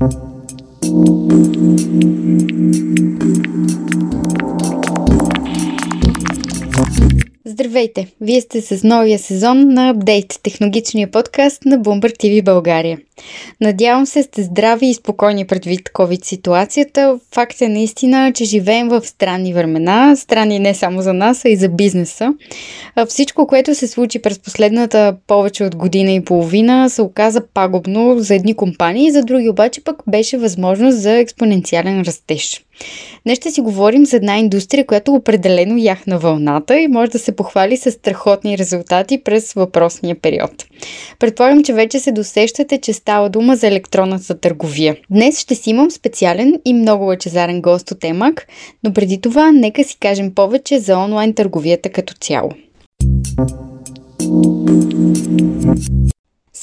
Thank you. Здравейте! Вие сте с новия сезон на Update, технологичния подкаст на Bloomberg TV България. Надявам се сте здрави и спокойни предвид COVID ситуацията. Факт е наистина, че живеем в странни времена, странни не само за нас, а и за бизнеса. Всичко, което се случи през последната повече от година и половина, се оказа пагубно за едни компании, за други обаче пък беше възможност за експоненциален растеж. Днес ще си говорим за една индустрия, която определено яхна вълната и може да се похвали с страхотни резултати през въпросния период. Предполагам, че вече се досещате, че става дума за електронната търговия. Днес ще си имам специален и много лъчезарен гост от Емак, но преди това нека си кажем повече за онлайн търговията като цяло.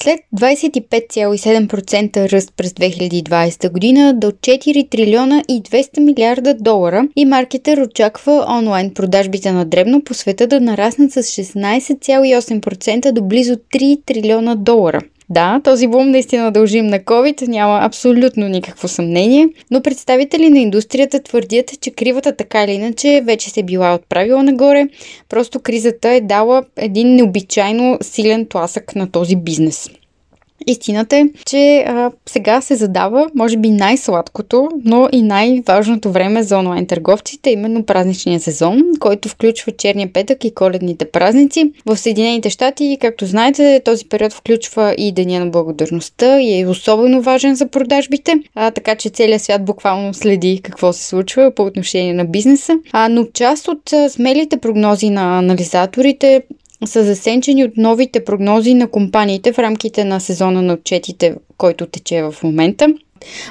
След 25,7% ръст през 2020 година до 4 трилиона и 200 милиарда долара и маркетър очаква онлайн продажбите на дребно по света да нараснат с 16,8% до близо 3 трилиона долара. Да, този бум наистина дължим на COVID, няма абсолютно никакво съмнение, но представители на индустрията твърдят, че кривата така или иначе вече се била отправила нагоре, просто кризата е дала един необичайно силен тласък на този бизнес. Истината е, че а, сега се задава, може би, най-сладкото, но и най-важното време за онлайн търговците, именно празничния сезон, който включва черния петък и коледните празници. В Съединените щати, както знаете, този период включва и Деня на благодарността и е особено важен за продажбите, а, така че целият свят буквално следи какво се случва по отношение на бизнеса. А, но част от смелите прогнози на анализаторите са засенчени от новите прогнози на компаниите в рамките на сезона на отчетите, който тече в момента.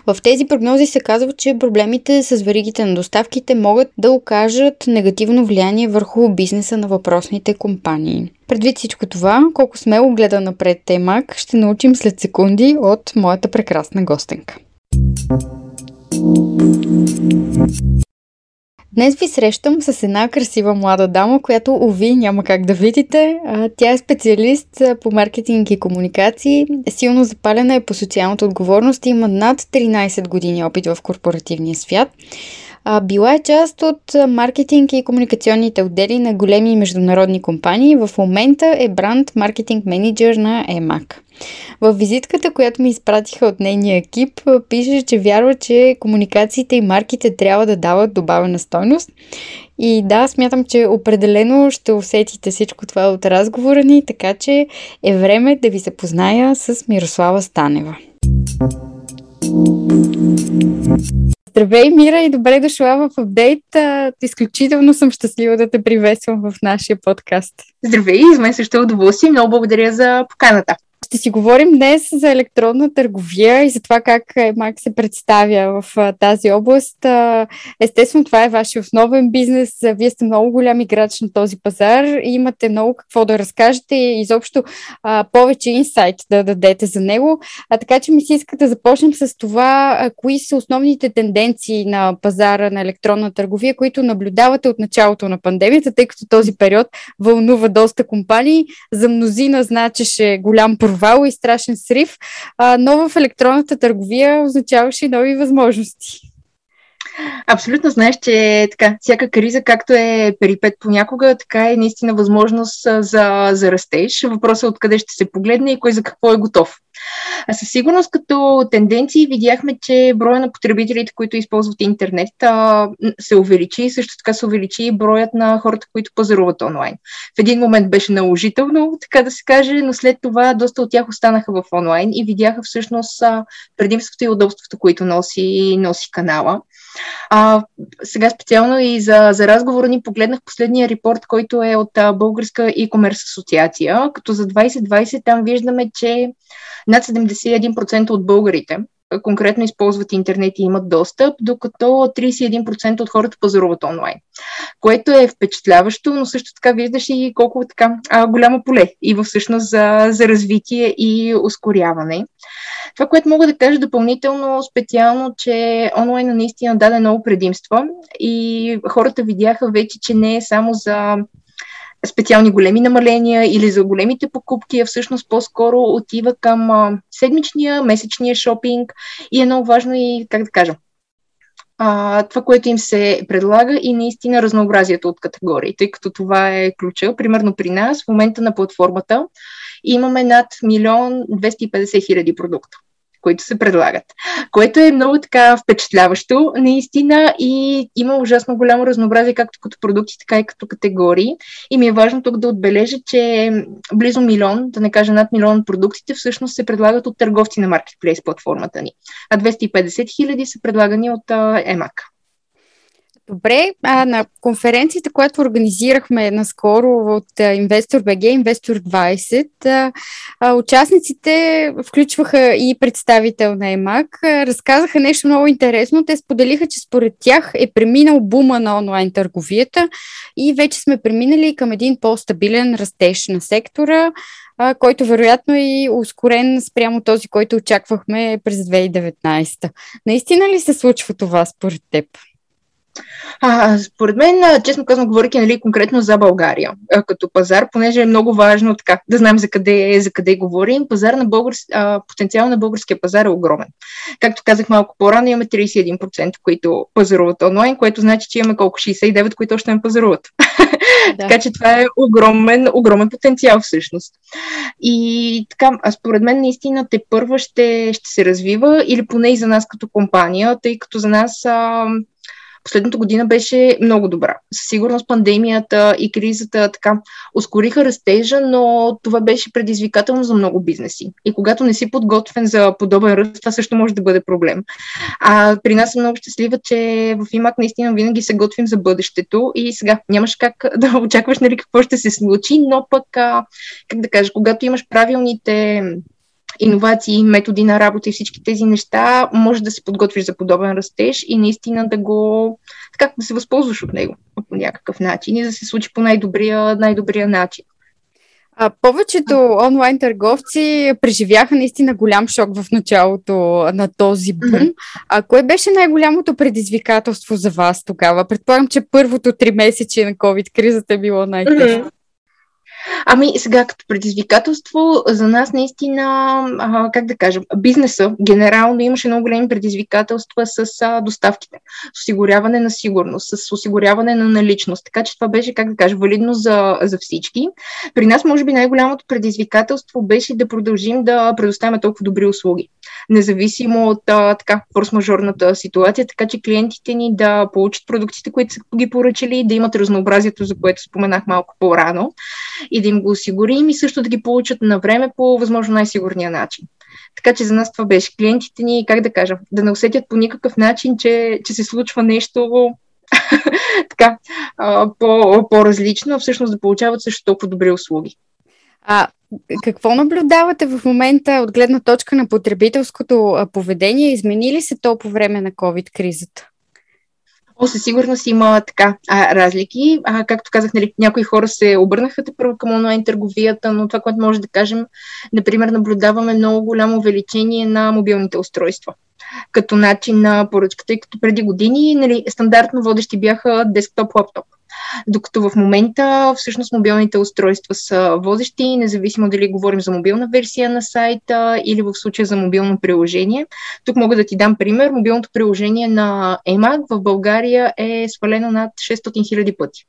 В тези прогнози се казва, че проблемите с веригите на доставките могат да окажат негативно влияние върху бизнеса на въпросните компании. Предвид всичко това, колко смело гледа напред Темак, ще научим след секунди от моята прекрасна гостенка. Днес ви срещам с една красива млада дама, която, уви, няма как да видите. Тя е специалист по маркетинг и комуникации, силно запалена е по социалната отговорност и има над 13 години опит в корпоративния свят. Била е част от маркетинг и комуникационните отдели на големи международни компании. В момента е бранд маркетинг менеджер на EMAC. В визитката, която ми изпратиха от нейния екип, пише, че вярва, че комуникациите и марките трябва да дават добавена стойност. И да, смятам, че определено ще усетите всичко това от разговора ни, така че е време да ви запозная с Мирослава Станева. Здравей, Мира, и добре дошла в апдейт. Изключително съм щастлива да те приветствам в нашия подкаст. Здравей, из мен също е удоволствие. Много благодаря за поканата. Ще си говорим днес за електронна търговия и за това как Мак се представя в тази област. Естествено, това е вашия основен бизнес. Вие сте много голям играч на този пазар и имате много какво да разкажете и изобщо повече инсайт да дадете за него. А, така че ми се иска да започнем с това, кои са основните тенденции на пазара на електронна търговия, които наблюдавате от началото на пандемията, тъй като този период вълнува доста компании. За мнозина значеше голям провал провал и страшен срив, но в електронната търговия означаваше и нови възможности. Абсолютно знаеш, че така, всяка криза, както е перипет понякога, така е наистина възможност за, за растеж. Въпросът е откъде ще се погледне и кой за какво е готов. А със сигурност като тенденции видяхме, че броя на потребителите, които използват интернет, се увеличи и също така се увеличи и броят на хората, които пазаруват онлайн. В един момент беше наложително, така да се каже, но след това доста от тях останаха в онлайн и видяха всъщност предимството и удобството, които носи, носи канала. А, сега специално и за, за разговора ни погледнах последния репорт, който е от Българска e-commerce асоциация, като за 2020 там виждаме, че над 71% от българите конкретно използват интернет и имат достъп, докато 31% от хората пазаруват онлайн. Което е впечатляващо, но също така виждаш и колко така а, голямо поле и всъщност за, за развитие и ускоряване. Това, което мога да кажа допълнително, специално, че онлайн наистина даде много предимства и хората видяха вече, че не е само за специални големи намаления или за големите покупки, а всъщност по-скоро отива към а, седмичния, месечния шопинг и е много важно и, как да кажа, а, това, което им се предлага и наистина разнообразието от категории, тъй като това е ключа. Примерно при нас в момента на платформата имаме над милион 250 хиляди продукта които се предлагат, което е много така впечатляващо, наистина, и има ужасно голямо разнообразие, както като продукти, така и като категории. И ми е важно тук да отбележа, че близо милион, да не кажа над милион продуктите, всъщност се предлагат от търговци на Marketplace платформата ни, а 250 хиляди са предлагани от EMAC. Добре, а на конференцията, която организирахме наскоро от Investor BG, Investor 20, а, участниците включваха и представител на ЕМАК, разказаха нещо много интересно. Те споделиха, че според тях е преминал бума на онлайн търговията и вече сме преминали към един по-стабилен растеж на сектора, а, който вероятно е ускорен спрямо този, който очаквахме през 2019. Наистина ли се случва това според теб? А, според мен, честно казвам, говоряки нали, конкретно за България а, като пазар, понеже е много важно така, да знаем за къде, за къде говорим, пазар на българс, а, потенциал на българския пазар е огромен. Както казах малко по-рано, имаме 31%, които пазаруват онлайн, което значи, че имаме колко 69, които още не пазаруват. Да. така че това е огромен, огромен потенциал всъщност. И така, а според мен наистина те първа ще, ще се развива или поне и за нас като компания, тъй като за нас а, последната година беше много добра. Със сигурност пандемията и кризата така ускориха растежа, но това беше предизвикателно за много бизнеси. И когато не си подготвен за подобен ръст, това също може да бъде проблем. А при нас съм много щастлива, че в ИМАК наистина винаги се готвим за бъдещето и сега нямаш как да очакваш нали, какво ще се случи, но пък, а, как да кажа, когато имаш правилните иновации, методи на работа и всички тези неща, може да се подготвиш за подобен растеж и наистина да го, така, да се възползваш от него по някакъв начин и да се случи по най-добрия, най-добрия начин. А, повечето онлайн търговци преживяха наистина голям шок в началото на този бум. Mm-hmm. А кое беше най-голямото предизвикателство за вас тогава? Предполагам, че първото три месече на COVID-кризата е било най-тежко. Mm-hmm. Ами сега като предизвикателство за нас наистина, а, как да кажем, бизнеса генерално имаше много големи предизвикателства с а, доставките, с осигуряване на сигурност, с осигуряване на наличност. Така че това беше, как да кажа, валидно за, за всички. При нас, може би, най-голямото предизвикателство беше да продължим да предоставяме толкова добри услуги, независимо от а, така форс-мажорната ситуация, така че клиентите ни да получат продуктите, които са ги поръчали, да имат разнообразието, за което споменах малко по-рано и да им го осигурим и също да ги получат на време по възможно най-сигурния начин. Така че за нас това беше. Клиентите ни, как да кажа, да не усетят по никакъв начин, че, че се случва нещо така, по, по-различно, всъщност да получават също толкова добри услуги. А какво наблюдавате в момента от гледна точка на потребителското поведение? Измени ли се то по време на COVID-кризата? О, със сигурност има така разлики. А, както казах, нали, някои хора се обърнаха първо към онлайн търговията, но това, което може да кажем, например, наблюдаваме много голямо увеличение на мобилните устройства като начин на поръчката, тъй като преди години нали, стандартно водещи бяха десктоп-лаптоп. Докато в момента всъщност мобилните устройства са водещи, независимо дали говорим за мобилна версия на сайта или в случая за мобилно приложение. Тук мога да ти дам пример. Мобилното приложение на EMAG в България е свалено над 600 000 пъти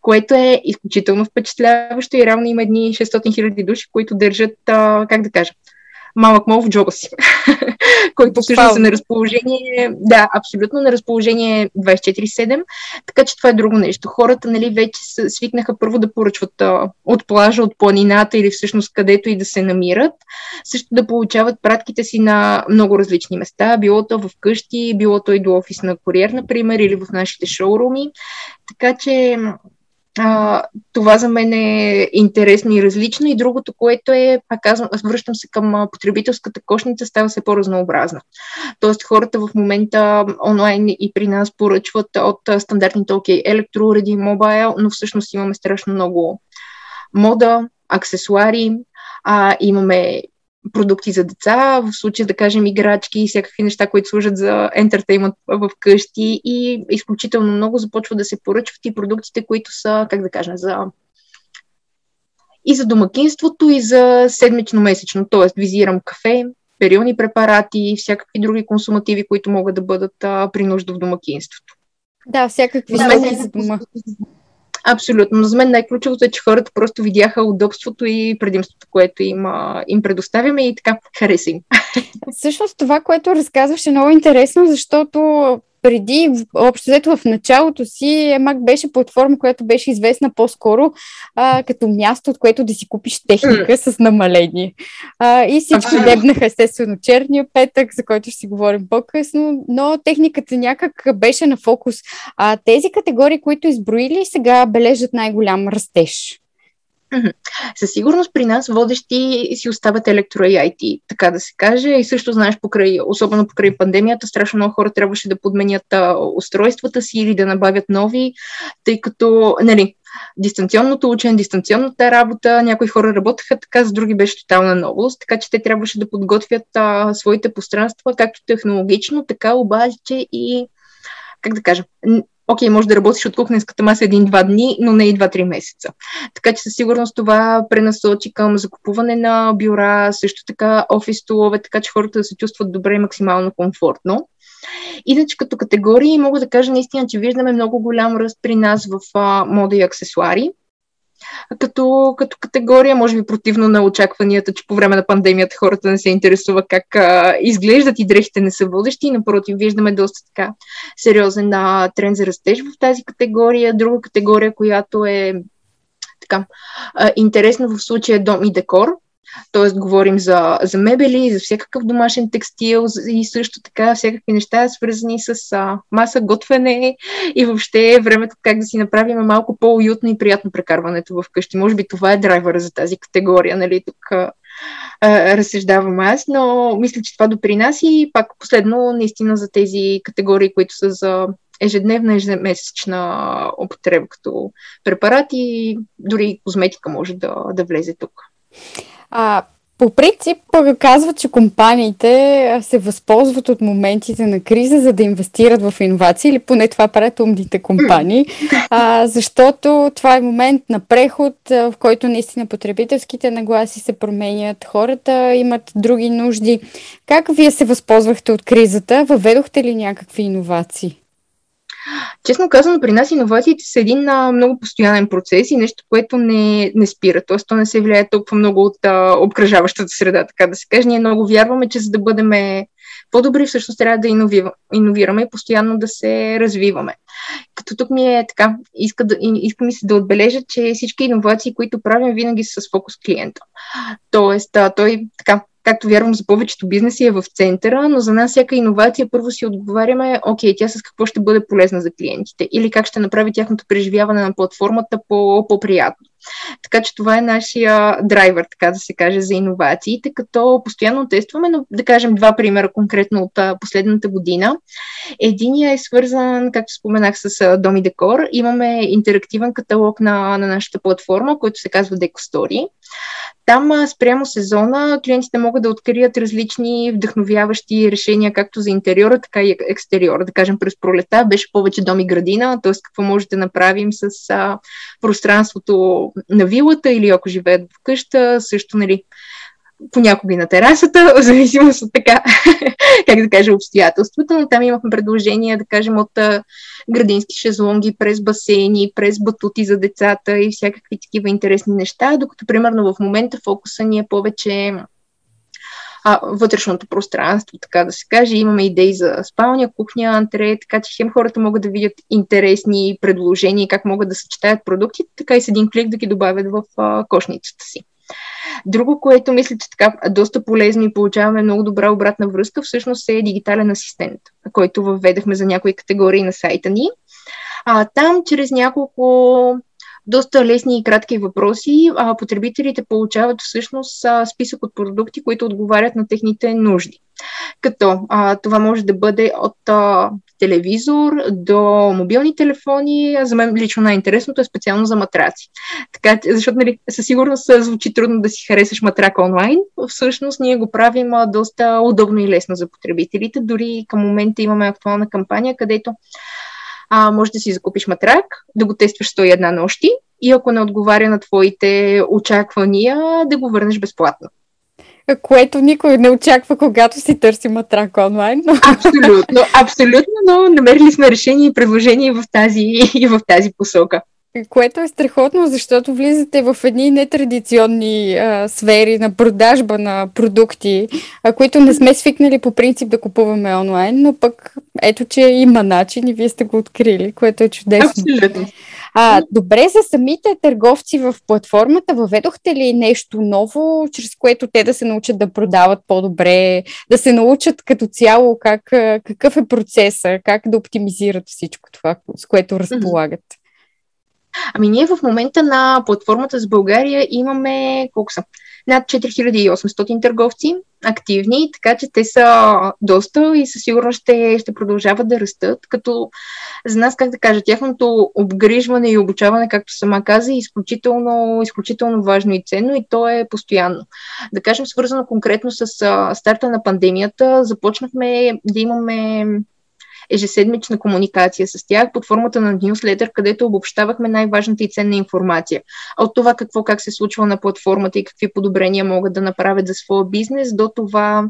което е изключително впечатляващо и равно има едни 600 хиляди души, които държат, как да кажа, малък мол в джоба си, който всъщност е на разположение, да, абсолютно на разположение 24-7, така че това е друго нещо. Хората, нали, вече свикнаха първо да поръчват а, от плажа, от планината или всъщност където и да се намират, също да получават пратките си на много различни места, било то в къщи, било то и до офис на куриер, например, или в нашите шоуруми. Така че а, това за мен е интересно и различно. И другото, което е, пак казвам, аз връщам се към потребителската кошница, става се по-разнообразна. Тоест хората в момента онлайн и при нас поръчват от стандартните окей, електроуреди, мобайл, но всъщност имаме страшно много мода, аксесуари, а, имаме продукти за деца, в случая да кажем играчки и всякакви неща, които служат за ентертеймент в къщи и изключително много започва да се поръчват и продуктите, които са, как да кажем, за и за домакинството, и за седмично-месечно. Т.е. визирам кафе, перилни препарати и всякакви други консумативи, които могат да бъдат а, при нужда в домакинството. Да, всякакви стоки за дома. Абсолютно. За мен най-ключовото е, че хората просто видяха удобството и предимството, което им, им предоставяме и така хареса им. Всъщност това, което разказваш е много интересно, защото преди, общо взето в началото си, Mac беше платформа, която беше известна по-скоро а, като място, от което да си купиш техника mm. с намаление. А, и всички дебнаха естествено черния петък, за който ще си говорим по-късно, но техниката някак беше на фокус. А тези категории, които изброили, сега бележат най-голям растеж. Със сигурност при нас водещи си остават електро и IT, така да се каже. И също знаеш, покрай, особено покрай пандемията, страшно много хора трябваше да подменят а, устройствата си или да набавят нови, тъй като, нали, дистанционното учене, дистанционната работа, някои хора работеха така, с други беше тотална новост, така че те трябваше да подготвят а, своите пространства, както технологично, така обаче и как да кажа, окей, може да работиш от кухненската маса един-два дни, но не и два-три месеца. Така че със сигурност това пренасочи към закупуване на бюра, също така офис столове, така че хората да се чувстват добре и максимално комфортно. Иначе като категории мога да кажа наистина, че виждаме много голям ръст при нас в а, мода и аксесуари като, като категория, може би противно на очакванията, че по време на пандемията хората не се интересува как а, изглеждат и дрехите не са водещи. Напротив, виждаме доста така сериозен а, тренд за растеж в тази категория. Друга категория, която е така, а, интересна в случая е дом и декор. Тоест, говорим за, за мебели, за всякакъв домашен текстил и също така всякакви неща, свързани с а, маса, готвене и въобще времето как да си направим малко по-уютно и приятно прекарването в къщи. Може би това е драйвера за тази категория, нали, тук а, разсъждавам аз, но мисля, че това допринася и пак последно наистина за тези категории, които са за ежедневна, ежемесечна употреба като препарати, дори козметика може да, да влезе тук. А, по принцип, казват, че компаниите се възползват от моментите на криза, за да инвестират в иновации, или поне това правят умните компании, а, защото това е момент на преход, в който наистина потребителските нагласи се променят, хората имат други нужди. Как вие се възползвахте от кризата? Въведохте ли някакви иновации? Честно казано, при нас иновациите са един а, много постоянен процес и нещо, което не, не спира. Тоест, то не се влияе толкова много от а, обкръжаващата среда, така да се каже. Ние много вярваме, че за да бъдем по-добри, всъщност трябва да иновира, иновираме и постоянно да се развиваме. Като тук ми е така, иска, да, иска ми се да отбележа, че всички иновации, които правим, винаги са с фокус клиента. Тоест, а, той така както вярвам за повечето бизнеси, е в центъра, но за нас всяка иновация първо си отговаряме, окей, тя с какво ще бъде полезна за клиентите или как ще направи тяхното преживяване на платформата по- по-приятно. Така че това е нашия драйвер, така да се каже, за иновациите, като постоянно тестваме, но да кажем два примера конкретно от последната година. Единия е свързан, както споменах, с Доми Декор. Имаме интерактивен каталог на, на нашата платформа, който се казва Deco Там спрямо сезона клиентите могат да открият различни вдъхновяващи решения, както за интериора, така и екстериора. Да кажем, през пролета беше повече дом и градина, т.е. какво може да направим с а, пространството на вилата или ако живеят в къща, също, нали, понякога и на терасата, в зависимост от така, как да кажа, обстоятелствата, но там имахме предложения, да кажем, от градински шезлонги, през басейни, през батути за децата и всякакви такива интересни неща, докато, примерно, в момента фокуса ни е повече а, вътрешното пространство, така да се каже. Имаме идеи за спалня, кухня, антре, така че хем хората могат да видят интересни предложения, как могат да съчетаят продуктите, така и с един клик да ги добавят в а, кошницата си. Друго, което мисля, че така доста полезно и получаваме много добра обратна връзка, всъщност е дигитален асистент, който въведахме за някои категории на сайта ни. А, там чрез няколко доста лесни и кратки въпроси, а потребителите получават всъщност списък от продукти, които отговарят на техните нужди. Като а, това може да бъде от а, телевизор до мобилни телефони. За мен лично най-интересното е специално за матраци. Така, защото нали, със сигурност звучи трудно да си харесаш матрак онлайн. Всъщност ние го правим а, доста удобно и лесно за потребителите. Дори към момента имаме актуална кампания, където а, може да си закупиш матрак, да го тестваш 101 нощи и ако не отговаря на твоите очаквания, да го върнеш безплатно. Което никой не очаква, когато си търси матрак онлайн. Но... Абсолютно, абсолютно, но намерили сме решение и предложение в тази, и в тази посока. Което е страхотно, защото влизате в едни нетрадиционни а, сфери на продажба на продукти, а, които не сме свикнали по принцип да купуваме онлайн, но пък ето, че има начин и вие сте го открили, което е чудесно. Абсолютно. А, добре, за самите търговци в платформата, въведохте ли нещо ново, чрез което те да се научат да продават по-добре, да се научат като цяло как, какъв е процеса, как да оптимизират всичко това, с което разполагат? Ами ние в момента на платформата с България имаме колко са? Над 4800 търговци активни, така че те са доста и със сигурност ще, ще продължават да растат, като за нас, как да кажа, тяхното обгрижване и обучаване, както сама каза, е изключително, изключително важно и ценно и то е постоянно. Да кажем, свързано конкретно с старта на пандемията, започнахме да имаме ежеседмична комуникация с тях под формата на нюслетър, където обобщавахме най-важната и ценна информация. От това какво как се случва на платформата и какви подобрения могат да направят за своя бизнес, до това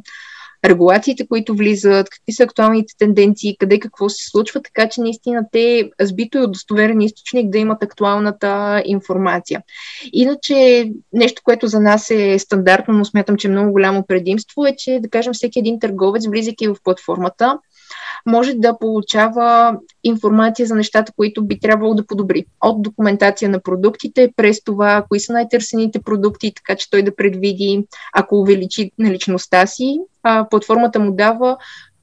регулациите, които влизат, какви са актуалните тенденции, къде какво се случва, така че наистина те сбито и удостоверен източник да имат актуалната информация. Иначе нещо, което за нас е стандартно, но смятам, че е много голямо предимство е, че да кажем всеки един търговец, влизайки в платформата, може да получава информация за нещата, които би трябвало да подобри. От документация на продуктите, през това, кои са най-търсените продукти, така че той да предвиди, ако увеличи наличността си, а, платформата му дава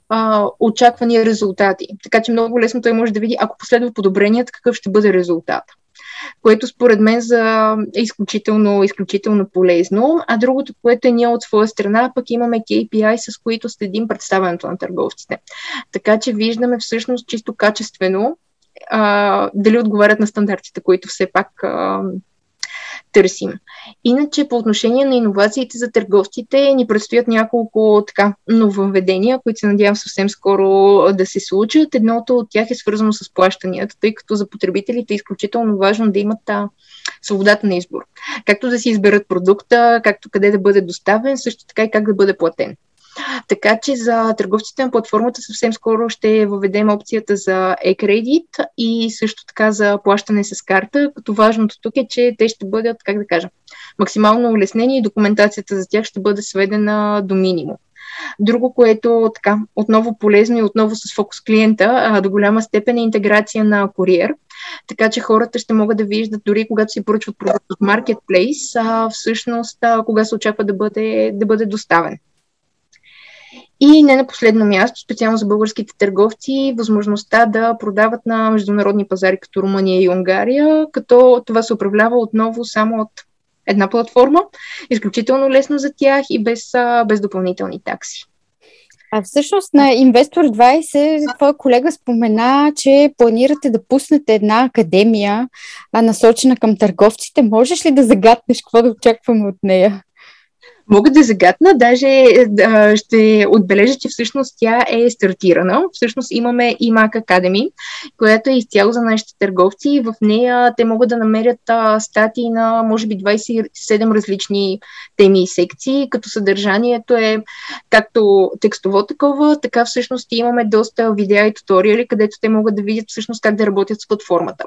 а, очаквани резултати. Така че много лесно той може да види, ако последва подобреният, какъв ще бъде резултат което според мен за е изключително, изключително полезно. А другото, което е ние от своя страна, пък имаме KPI, с които следим представянето на търговците. Така че виждаме всъщност чисто качествено а, дали отговарят на стандартите, които все пак а, търсим. Иначе по отношение на иновациите за търговците ни предстоят няколко така нововведения, които се надявам съвсем скоро да се случат. Едното от тях е свързано с плащанията, тъй като за потребителите е изключително важно да имат та свободата на избор. Както да си изберат продукта, както къде да бъде доставен, също така и как да бъде платен. Така че за търговците на платформата съвсем скоро ще въведем опцията за e-кредит и също така за плащане с карта, като важното тук е, че те ще бъдат, как да кажа, максимално улеснени и документацията за тях ще бъде сведена до минимум. Друго, което така, отново полезно и отново с фокус клиента, а, до голяма степен е интеграция на куриер, така че хората ще могат да виждат дори когато си поръчват продукт от Marketplace, а, всъщност а, кога се очаква да бъде, да бъде доставен. И не на последно място, специално за българските търговци, възможността да продават на международни пазари като Румъния и Унгария, като това се управлява отново само от една платформа, изключително лесно за тях и без, без допълнителни такси. А всъщност на Investor 20 твоя колега спомена, че планирате да пуснете една академия, насочена към търговците. Можеш ли да загаднеш какво да очакваме от нея? Мога да загадна, даже да, ще отбележа, че всъщност тя е стартирана. Всъщност имаме и Mac Academy, която е изцяло за нашите търговци. В нея те могат да намерят а, статии на, може би, 27 различни теми и секции, като съдържанието е както текстово такова, така всъщност имаме доста видеа и туториали, където те могат да видят всъщност как да работят с платформата,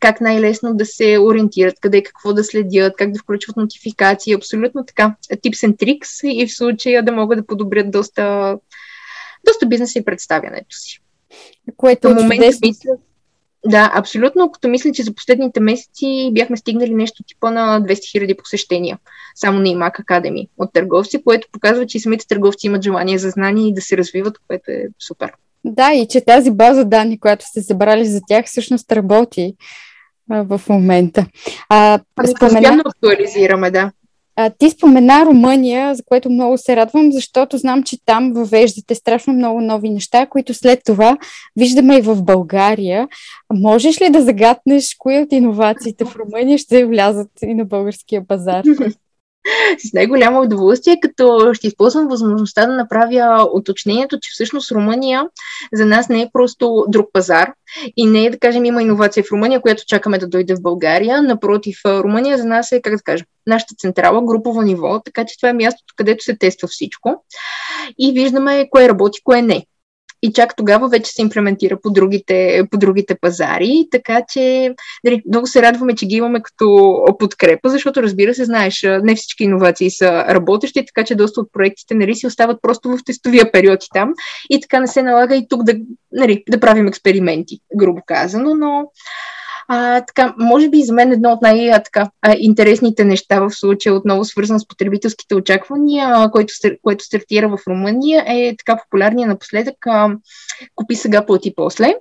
как най-лесно да се ориентират, къде какво да следят, как да включват нотификации, абсолютно така. Тип and tricks и в случая да могат да подобрят доста, доста бизнес и представянето си. Което е момента мисля, да, абсолютно. Като мисля, че за последните месеци бяхме стигнали нещо типа на 200 000 посещения само на IMAC Academy от търговци, което показва, че и самите търговци имат желание за знания и да се развиват, което е супер. Да, и че тази база данни, която сте събрали за тях, всъщност работи а, в момента. А, ами, спомена... актуализираме, да. А, ти спомена Румъния, за което много се радвам, защото знам, че там въвеждате страшно много нови неща, които след това виждаме и в България. Можеш ли да загаднеш кои от иновациите в Румъния ще влязат и на българския пазар? с най-голямо удоволствие, като ще използвам възможността да направя уточнението, че всъщност Румъния за нас не е просто друг пазар и не е, да кажем, има иновация в Румъния, която чакаме да дойде в България. Напротив, Румъния за нас е, как да кажа, нашата централа, групово ниво, така че това е мястото, където се тества всичко и виждаме кое работи, кое не и чак тогава вече се имплементира по другите, по другите пазари. Така че дали, много се радваме, че ги имаме като подкрепа, защото разбира се, знаеш, не всички иновации са работещи, така че доста от проектите нали, си остават просто в тестовия период и там. И така не се налага и тук да, нали, да правим експерименти, грубо казано, но а, така, може би за мен едно от най-интересните неща в случая, отново свързано с потребителските очаквания, което, което стартира в Румъния, е така популярния напоследък а, Купи сега, плати после.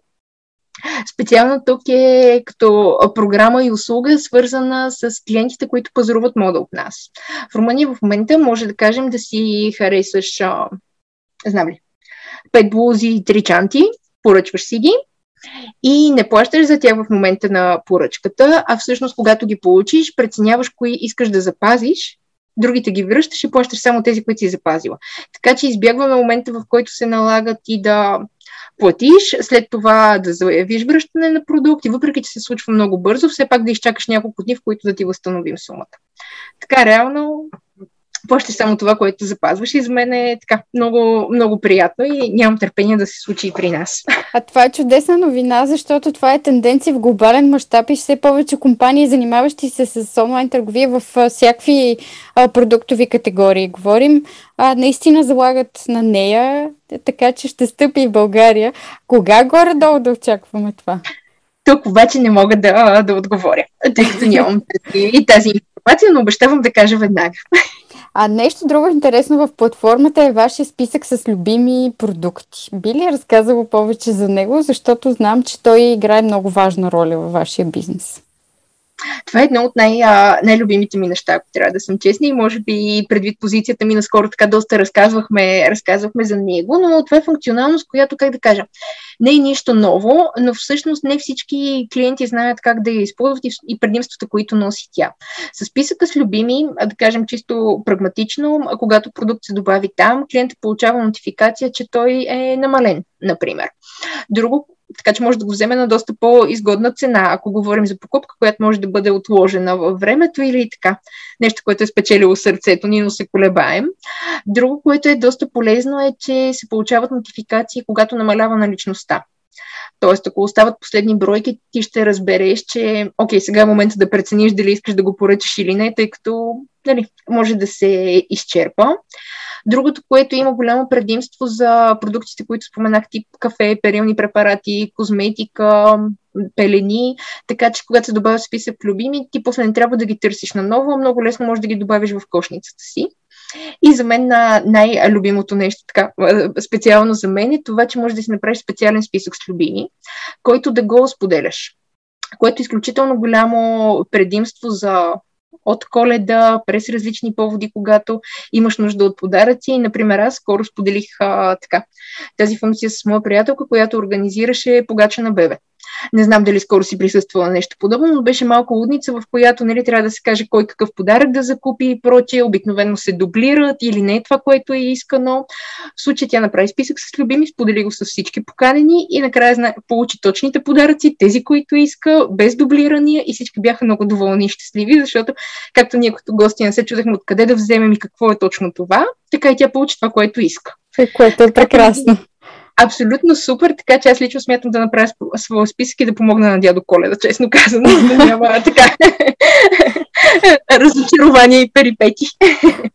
Специално тук е като програма и услуга, свързана с клиентите, които пазаруват мода от нас. В Румъния в момента може да кажем да си харесаш, а, знам ли, пет блузи и три чанти, поръчваш си ги и не плащаш за тях в момента на поръчката, а всъщност, когато ги получиш, преценяваш кои искаш да запазиш, другите ги връщаш и плащаш само тези, които си запазила. Така че избягваме момента, в който се налагат и да платиш, след това да заявиш връщане на продукти, въпреки че се случва много бързо, все пак да изчакаш няколко дни, в които да ти възстановим сумата. Така реално плащаш само това, което запазваш и за мен е така много, много приятно и нямам търпение да се случи и при нас. А това е чудесна новина, защото това е тенденция в глобален мащаб и все повече компании, занимаващи се с онлайн търговия в всякакви продуктови категории. Говорим, а, наистина залагат на нея, така че ще стъпи в България. Кога горе-долу да очакваме това? Тук обаче не мога да, да отговоря, тъй като нямам и тази информация, но обещавам да кажа веднага. А нещо друго интересно в платформата е вашия списък с любими продукти. Би ли разказало повече за него, защото знам, че той играе много важна роля във вашия бизнес? Това е едно от най- най-любимите ми неща, ако трябва да съм честна и може би предвид позицията ми наскоро така доста разказвахме, разказвахме за него, но това е функционалност, която, как да кажа, не е нищо ново, но всъщност не всички клиенти знаят как да я използват и предимствата, които носи тя. С списъка с любими, да кажем чисто прагматично, когато продукт се добави там, клиентът получава нотификация, че той е намален, например. Друго, така че може да го вземе на доста по-изгодна цена, ако говорим за покупка, която може да бъде отложена във времето или така. Нещо, което е спечелило сърцето ни, но се колебаем. Друго, което е доста полезно е, че се получават нотификации, когато намалява наличността. Тоест, ако остават последни бройки, ти ще разбереш, че окей, сега е момента да прецениш дали искаш да го поръчаш или не, тъй като нали, може да се изчерпа. Другото, което има голямо предимство за продуктите, които споменах, тип кафе, перилни препарати, козметика, пелени, така че когато се добавя списък любими, ти после не трябва да ги търсиш наново, много лесно можеш да ги добавиш в кошницата си. И за мен най-любимото нещо, така, специално за мен е това, че можеш да си направиш специален списък с любими, който да го споделяш което е изключително голямо предимство за от коледа, през различни поводи, когато имаш нужда от подаръци. Например, аз скоро споделих а, така, тази функция с моя приятелка, която организираше погача на бебе. Не знам дали скоро си присъствала нещо подобно, но беше малко лудница, в която нали, трябва да се каже кой какъв подарък да закупи и прочие. Обикновено се дублират или не е това, което е искано. В случай тя направи списък с любими, сподели го с всички поканени и накрая получи точните подаръци, тези, които иска, без дублирания и всички бяха много доволни и щастливи, защото както ние като гости не се чудехме откъде да вземем и какво е точно това, така и тя получи това, което иска. Е, което е прекрасно абсолютно супер, така че аз лично смятам да направя своя списък и да помогна на дядо Коледа, честно казано, да няма така разочарования и перипети.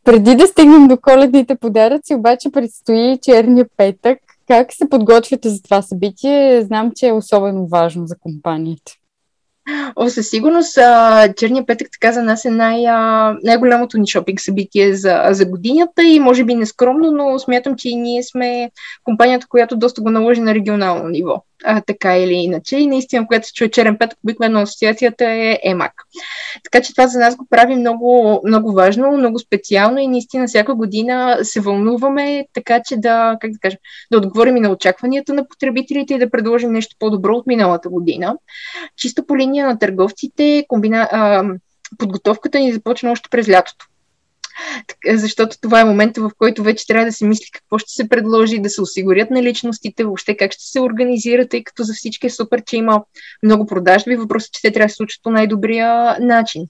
Преди да стигнем до коледните подаръци, обаче предстои черния петък. Как се подготвяте за това събитие? Знам, че е особено важно за компанията. О, със сигурност, Черния петък така за нас е най- най-голямото ни шопинг събитие за, за годината и може би нескромно, но смятам, че и ние сме компанията, която доста го наложи на регионално ниво а, така или иначе. И наистина, когато се чуе черен петък, обикновено асоциацията е ЕМАК. Така че това за нас го прави много, много важно, много специално и наистина всяка година се вълнуваме, така че да, как да кажем, да отговорим и на очакванията на потребителите и да предложим нещо по-добро от миналата година. Чисто по линия на търговците, комбина... подготовката ни започна още през лятото защото това е момента, в който вече трябва да се мисли какво ще се предложи, да се осигурят на личностите, въобще как ще се организира, тъй като за всички е супер, че има много продажби. Въпросът е, че те трябва да се случат по най-добрия начин.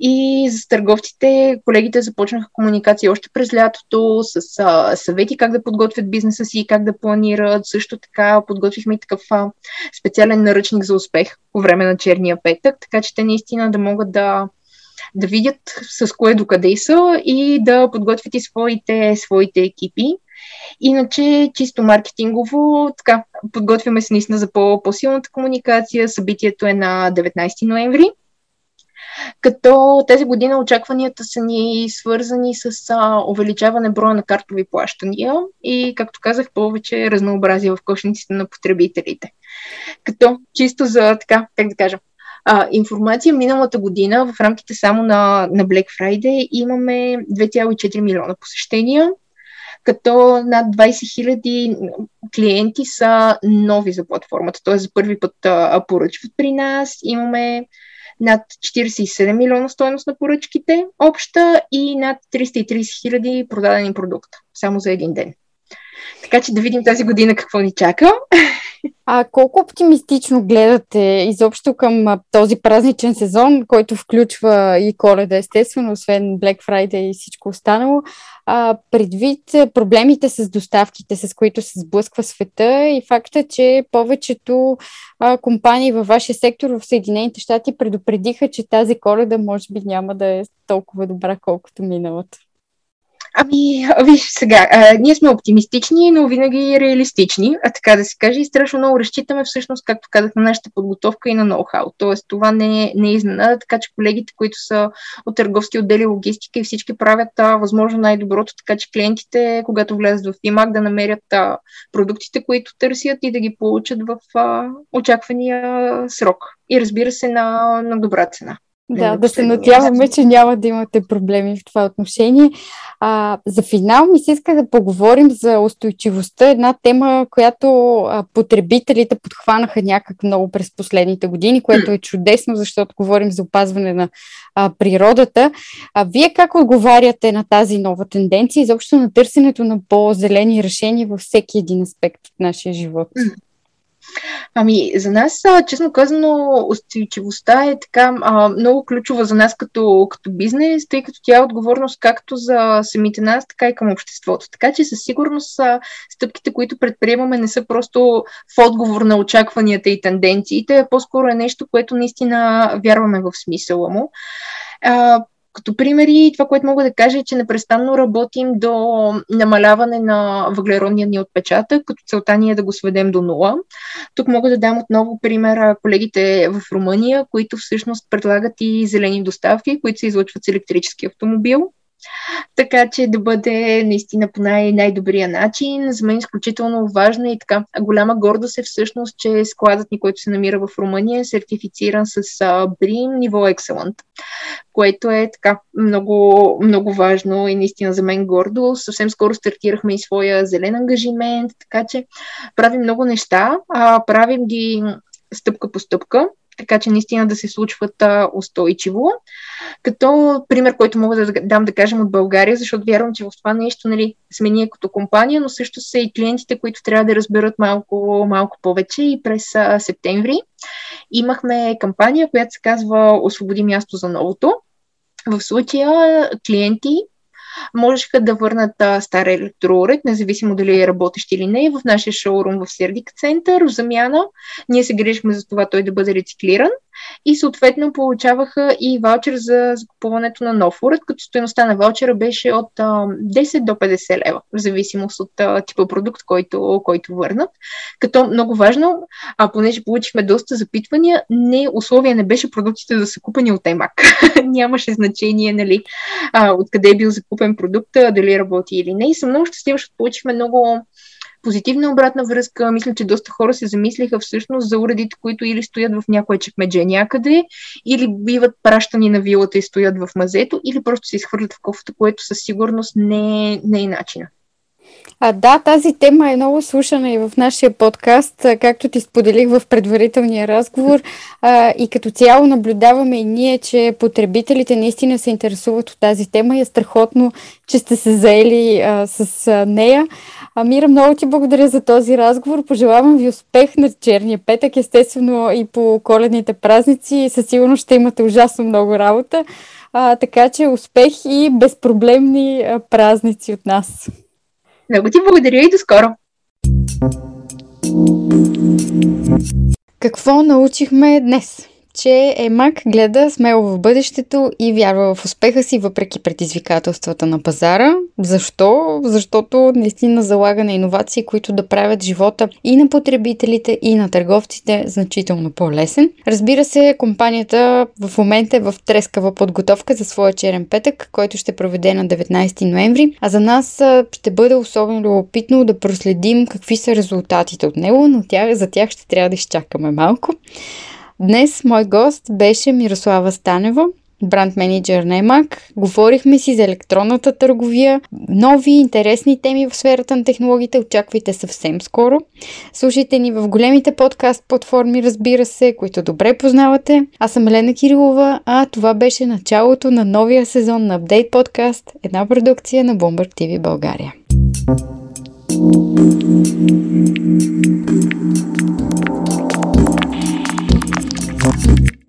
И за търговците, колегите започнаха комуникация още през лятото с а, съвети как да подготвят бизнеса си, как да планират. Също така подготвихме и такъв а, специален наръчник за успех по време на черния петък, така че те наистина да могат да да видят с кое докъде са и да подготвят и своите, своите екипи. Иначе, чисто маркетингово, така, подготвяме се наистина за по- по-силната комуникация. Събитието е на 19 ноември. Като тези година очакванията са ни свързани с а, увеличаване броя на картови плащания и, както казах, повече разнообразие в кошниците на потребителите. Като чисто за така, как да кажа, а, информация миналата година в рамките само на, на Black Friday имаме 2,4 милиона посещения, като над 20 хиляди клиенти са нови за платформата, т.е. за първи път а, поръчват при нас. Имаме над 47 милиона стоеност на поръчките обща и над 330 хиляди продадени продукта само за един ден. Така че да видим тази година какво ни чака. А колко оптимистично гледате изобщо към този празничен сезон, който включва и коледа, естествено, освен Black Friday и всичко останало, а, предвид проблемите с доставките, с които се сблъсква света и факта, че повечето а, компании във вашия сектор в Съединените щати предупредиха, че тази коледа може би няма да е толкова добра, колкото миналата? Ами, виж сега, а, ние сме оптимистични, но винаги реалистични, а така да се каже, и страшно много разчитаме всъщност, както казах, на нашата подготовка и на ноу-хау. Тоест, това не е, не е изненада, така че колегите, които са от търговски отдели, логистика и всички правят а, възможно най-доброто, така че клиентите, когато влязат в ИМАК, да намерят а, продуктите, които търсят и да ги получат в а, очаквания срок. И разбира се, на, на добра цена. Да, да се надяваме, че няма да имате проблеми в това отношение. А, за финал ми се иска да поговорим за устойчивостта. Една тема, която а, потребителите подхванаха някак много през последните години, което е чудесно, защото говорим за опазване на а, природата. А вие как отговаряте на тази нова тенденция, изобщо на търсенето на по-зелени решения във всеки един аспект от нашия живот? Ами, за нас, честно казано, устойчивостта е така много ключова за нас като, като бизнес, тъй като тя е отговорност както за самите нас, така и към обществото. Така че със сигурност стъпките, които предприемаме, не са просто в отговор на очакванията и тенденциите, а по-скоро е нещо, което наистина вярваме в смисъла му. Като примери, това, което мога да кажа е, че непрестанно работим до намаляване на въглеродния ни отпечатък, като целта ни е да го сведем до нула. Тук мога да дам отново примера колегите в Румъния, които всъщност предлагат и зелени доставки, които се излъчват с електрически автомобил така че да бъде наистина по най- най-добрия начин. За мен изключително важно и така голяма гордост е всъщност, че складът ни, който се намира в Румъния, е сертифициран с BRIM ниво Excellent, което е така много, много важно и наистина за мен гордо. Съвсем скоро стартирахме и своя зелен ангажимент, така че правим много неща, а правим ги стъпка по стъпка така че наистина да се случват а, устойчиво. Като пример, който мога да дам да кажем от България, защото вярвам, че в това нещо нали, сме ние като компания, но също са и клиентите, които трябва да разберат малко, малко повече. И през а, септември имахме кампания, която се казва Освободи място за новото. В случая клиенти можеха да върнат а, стар електроуред, независимо дали е работещ или не, в нашия шоурум в Сердик център. В замяна ние се грижихме за това той да бъде рециклиран и съответно получаваха и ваучер за закупуването на нов уред, като стоеността на ваучера беше от а, 10 до 50 лева, в зависимост от а, типа продукт, който, който върнат. Като много важно, а понеже получихме доста запитвания, не условие не беше продуктите да са купени от iMac. Нямаше значение, нали, а, откъде е бил закупен продукта, дали работи или не. И съм много щастлива, защото получихме много позитивна обратна връзка. Мисля, че доста хора се замислиха всъщност за уредите, които или стоят в някое чекмедже някъде, или биват пращани на вилата и стоят в мазето, или просто се изхвърлят в кофата, което със сигурност не, не е начина. А, да, тази тема е много слушана и в нашия подкаст, както ти споделих в предварителния разговор. А, и като цяло наблюдаваме и ние, че потребителите наистина се интересуват от тази тема и е страхотно, че сте се заели а, с а, нея. Амира, много ти благодаря за този разговор. Пожелавам ви успех на черния петък, естествено и по коледните празници. Със сигурност ще имате ужасно много работа. А, така че успех и безпроблемни а, празници от нас. Много ти благодаря и до скоро! Какво научихме днес? Че Емак гледа смело в бъдещето и вярва в успеха си въпреки предизвикателствата на пазара. Защо? Защото наистина залага на иновации, които да правят живота и на потребителите, и на търговците значително по-лесен. Разбира се, компанията в момента е в трескава подготовка за своя черен петък, който ще проведе на 19 ноември, а за нас ще бъде особено любопитно да проследим какви са резултатите от него, но тя, за тях ще трябва да изчакаме малко. Днес мой гост беше Мирослава Станева, бранд менеджер на EMAC. Говорихме си за електронната търговия, нови интересни теми в сферата на технологиите. Очаквайте съвсем скоро. Слушайте ни в големите подкаст платформи, разбира се, които добре познавате. Аз съм Елена Кирилова, а това беше началото на новия сезон на Update подкаст, една продукция на Bloomberg TV България. thank you